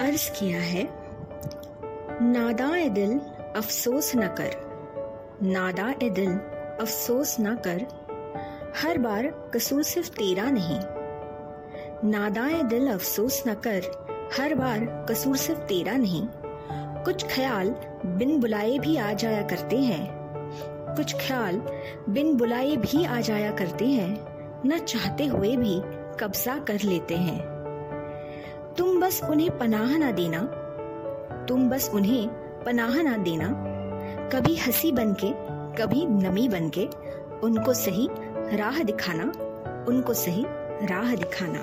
अर्ज़ किया है नादा ए दिल अफसोस न कर। नादा ए दिल अफसोस न कर, हर बार कसूर सिर्फ़ तेरा नहीं। नादाए दिल अफसोस न कर, हर बार कसूर सिर्फ़ तेरा नहीं। कुछ ख्याल बिन बुलाए भी आ जाया करते हैं। कुछ ख्याल बिन बुलाए भी आ जाया करते हैं, न चाहते हुए भी कब्जा कर लेते हैं। तुम बस उन्हें पनाह ना देना। तुम बस उन्हें पनाह ना देना। कभी हँसी बनके, कभी नमी बनके, उनको सही राह दिखाना, उनको सही राह दिखाना।